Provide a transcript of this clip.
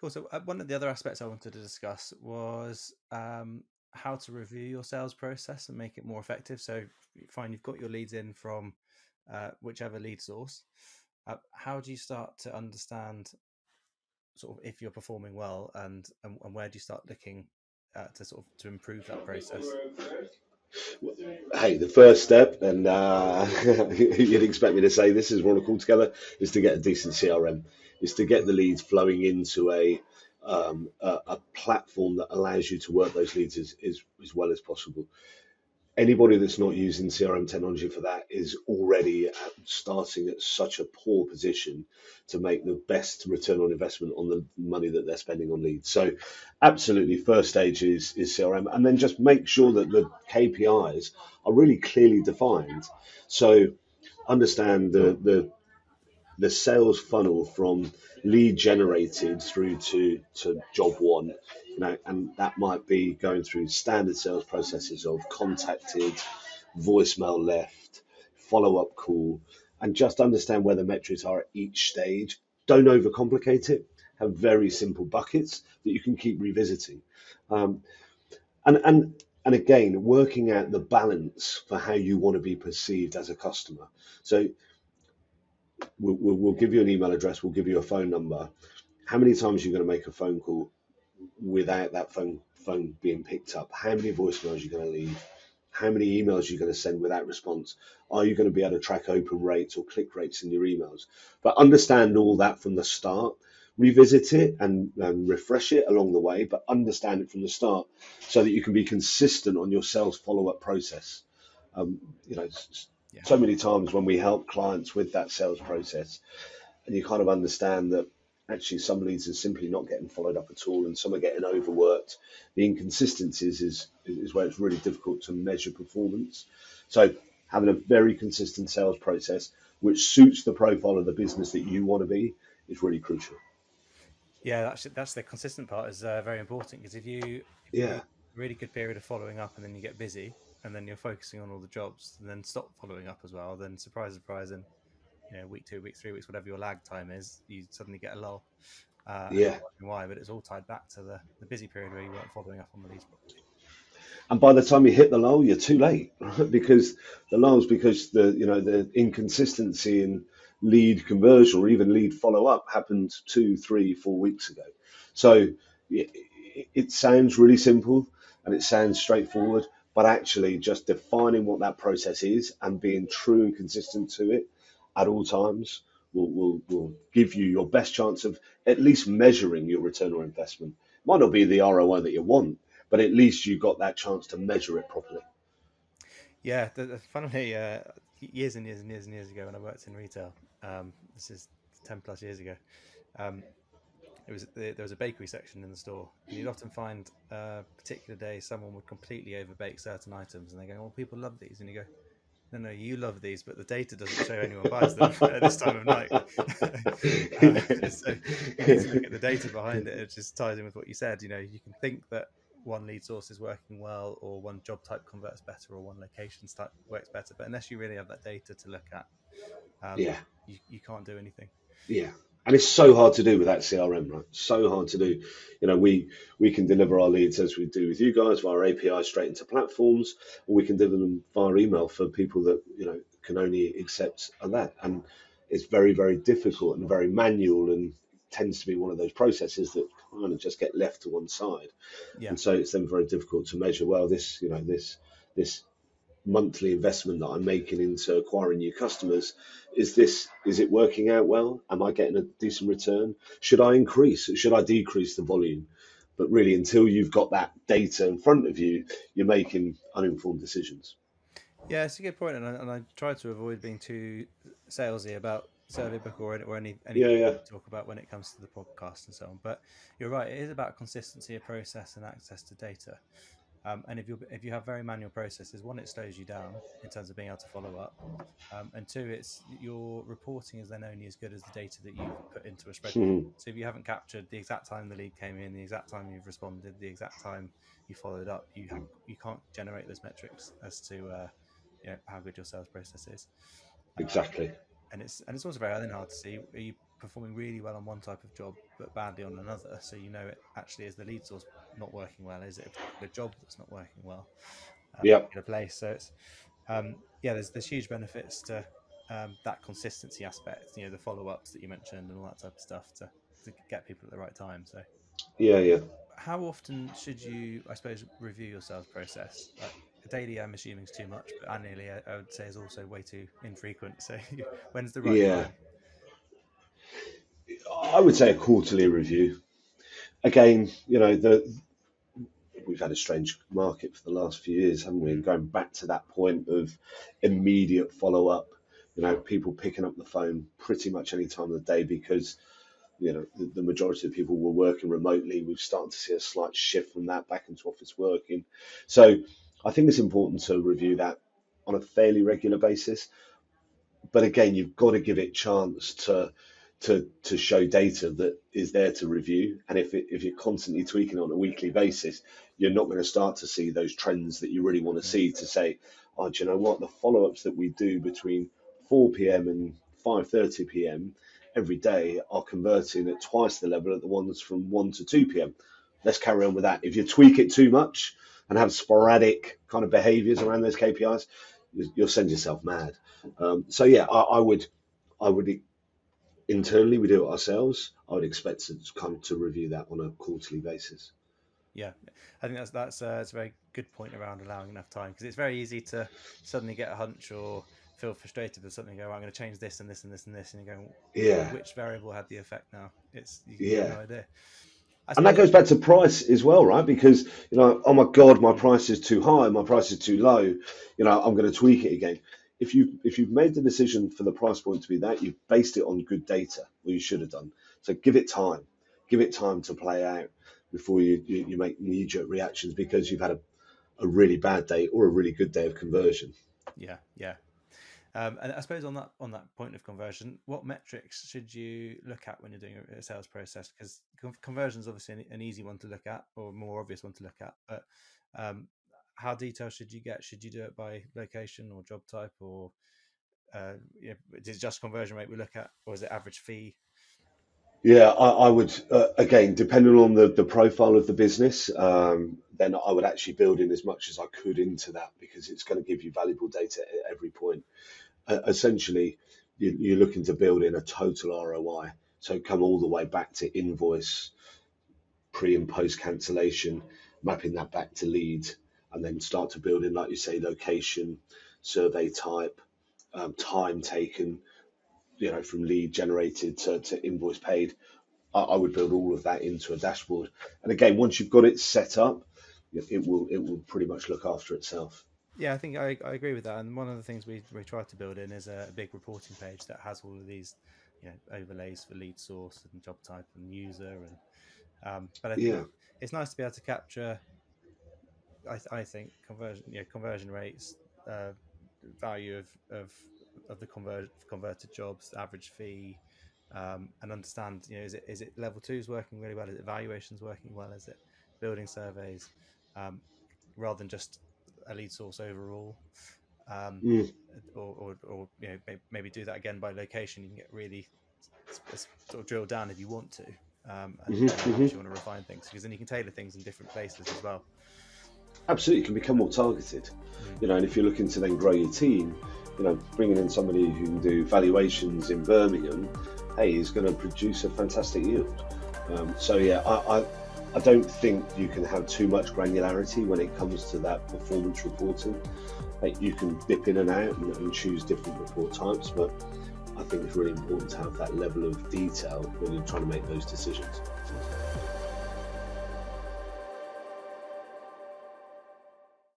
Cool. So uh, one of the other aspects I wanted to discuss was um, how to review your sales process and make it more effective. So fine, you've got your leads in from uh, whichever lead source. Uh, how do you start to understand sort of if you're performing well and and, and where do you start looking uh, to sort of to improve that process? Hey, the first step, and uh, you'd expect me to say this is we're on a call together, is to get a decent CRM, is to get the leads flowing into a um, a, a, platform that allows you to work those leads as, as, as well as possible anybody that's not using CRM technology for that is already starting at such a poor position to make the best return on investment on the money that they're spending on leads. So, absolutely, first stage is, is CRM, and then just make sure that the KPIs are really clearly defined. So, understand the the the sales funnel from lead generated through to, to job won, you know, and that might be going through standard sales processes of contacted, voicemail left, follow up call, and just understand where the metrics are at each stage. Don't overcomplicate it. Have very simple buckets that you can keep revisiting. Um, and, and and again, working out the balance for how you want to be perceived as a customer. So we'll, we'll, we'll give you an email address, we'll give you a phone number. How many times are you going to make a phone call without that phone phone being picked up? How many voicemails are you going to leave? How many emails are you going to send without response? Are you going to be able to track open rates or click rates in your emails? But understand all that from the start. Revisit it and, and refresh it along the way, but understand it from the start so that you can be consistent on your sales follow up process. Um, you know, yeah. So many times when we help clients with that sales process, and you kind of understand that actually some leads are simply not getting followed up at all, and some are getting overworked. The inconsistencies is is where it's really difficult to measure performance. So having a very consistent sales process which suits the profile of the business that you want to be is really crucial. Yeah, that's that's the consistent part is uh, very important because if you if yeah you really good period of following up and then you get busy, and then you're focusing on all the jobs, and then stop following up as well, then surprise, surprise, and you know, week two, week three, weeks, whatever your lag time is, you suddenly get a lull. Uh, yeah. Why? But it's all tied back to the, the busy period where you weren't following up on the leads properly. And by the time you hit the lull, you're too late, right? because the lulls, because the you know the inconsistency in lead conversion or even lead follow up happened two, three, four weeks ago. So it, it sounds really simple and it sounds straightforward, but actually just defining what that process is and being true and consistent to it at all times will, will, will give you your best chance of at least measuring your return on investment. Might not be the ROI that you want, but at least you got that chance to measure it properly. Yeah, the, the, funnily, uh, years and years and years and years ago when I worked in retail, um, this is 10 plus years ago, um, it was there was a bakery section in the store. And you'd often find a particular day someone would completely overbake certain items, and they go, "Well, people love these," and you go, "No, no, you love these, but the data doesn't show anyone buys them at this time of night." uh, so look at the data behind it. It just ties in with what you said. You know, you can think that one lead source is working well, or one job type converts better, or one location type works better, but unless you really have that data to look at, um, yeah, you, you can't do anything. Yeah, and it's so hard to do with that CRM, right? So hard to do. You know, we we can deliver our leads as we do with you guys via API straight into platforms, or we can deliver them via email for people that you know can only accept that. And it's very very difficult and very manual, and tends to be one of those processes that kind of just get left to one side. Yeah. And so it's then very difficult to measure. Well, this you know this this monthly investment that I'm making into acquiring new customers. Is this is it working out well? Am I getting a decent return? Should I increase? Should I decrease the volume? But really, until you've got that data in front of you, you're making uninformed decisions. Yeah, it's a good point, and I, and I try to avoid being too salesy about Survey Booker, or any any yeah, yeah. talk about when it comes to the podcast and so on. But you're right; it is about consistency of process and access to data. Um, and if you if you have very manual processes, one, it slows you down in terms of being able to follow up, um, and two, it's your reporting is then only as good as the data that you put into a spreadsheet. Mm-hmm. So if you haven't captured the exact time the lead came in, the exact time you've responded, the exact time you followed up, you have, you can't generate those metrics as to uh, you know how good your sales process is. Exactly. Um, and it's and it's also very hard to see. Are you performing really well on one type of job but badly on another. So you know it actually is the lead source not working well. Is it the job that's not working well? Um, yeah. In a place. So it's um, yeah. There's there's huge benefits to um, that consistency aspect. You know the follow ups that you mentioned and all that type of stuff to to get people at the right time. So yeah, yeah. How often should you, I suppose, review your sales process? Like, daily, I'm assuming is too much, but annually, I, I would say is also way too infrequent. So when's the right yeah. time? I would say a quarterly review. Again, you know, the we've had a strange market for the last few years, haven't we? And going back to that point of immediate follow up, you know, people picking up the phone pretty much any time of the day because you know the, the, majority of people were working remotely. We've started to see a slight shift from that back into office working. So I think it's important to review that on a fairly regular basis. But again, you've got to give it chance to to to show data that is there to review. And if it, if you're constantly tweaking on a weekly basis, you're not going to start to see those trends that you really want to see. To say, oh, do you know what? The follow ups that we do between 4 p.m. and 5:30 p.m. every day are converting at twice the level of the ones from 1 to 2 p.m. Let's carry on with that. If you tweak it too much and have sporadic kind of behaviors around those KPIs, you'll send yourself mad. Um, so yeah, I, I would I would internally we do it ourselves. I would expect to come to review that on a quarterly basis. Yeah, I think that's that's, uh, that's a very good point around allowing enough time because it's very easy to suddenly get a hunch or feel frustrated with something. Go, oh, I'm going to change this and this and this and this, and you go, yeah, which variable had the effect now? It's yeah, no idea. And that goes back to price as well, right? Because you know, oh my god, my price is too high, my price is too low. You know, I'm going to tweak it again if you if you've made the decision for the price point to be that, you've based it on good data, or you should have done. So give it time, give it time to play out before you you, you make knee jerk reactions because you've had a, a really bad day or a really good day of conversion. Yeah, yeah. Um, and I suppose on that on that point of conversion, what metrics should you look at when you're doing a sales process? Because conversion is obviously an, an, easy one to look at, or more obvious one to look at. But um, how detailed should you get? Should you do it by location or job type, or uh, is it just conversion rate we look at, or is it average fee? Yeah, I, I would uh, again, depending on the, the profile of the business, um, then I would actually build in as much as I could into that because it's going to give you valuable data at every point. Uh, essentially, you, you're looking to build in a total ROI, so come all the way back to invoice, pre and post cancellation, mapping that back to lead, and then start to build in, like you say, location, survey type, um, time taken, you know, from lead generated to, to invoice paid. I, I, would build all of that into a dashboard. And again, once you've got it set up, it will it will pretty much look after itself. Yeah, I think I, I agree with that. And one of the things we, we try to build in is a, a big reporting page that has all of these you know, overlays for lead source and job type and user and um, but I think yeah. it's nice to be able to capture I, I think conversion, yeah, conversion rates, uh, value of, of of the convert, converted jobs, average fee, um, and understand, you know, is it is it level two is working really well? Is it evaluations working well? Is it building surveys, um, rather than just a lead source overall? Um, mm. or, or, or, you know, maybe do that again by location. You can get really sort of drill down if you want to, um, and mm-hmm, mm-hmm. you want to refine things because then you can tailor things in different places as well absolutely can become more targeted. You know, and if you're looking to then grow your team, you know, bringing in somebody who can do valuations in Birmingham, hey, is going to produce a fantastic yield. Um, so yeah, I, I, I don't think you can have too much granularity when it comes to that performance reporting. Like you can dip in and out and, and choose different report types, but I think it's really important to have that level of detail when you're trying to make those decisions.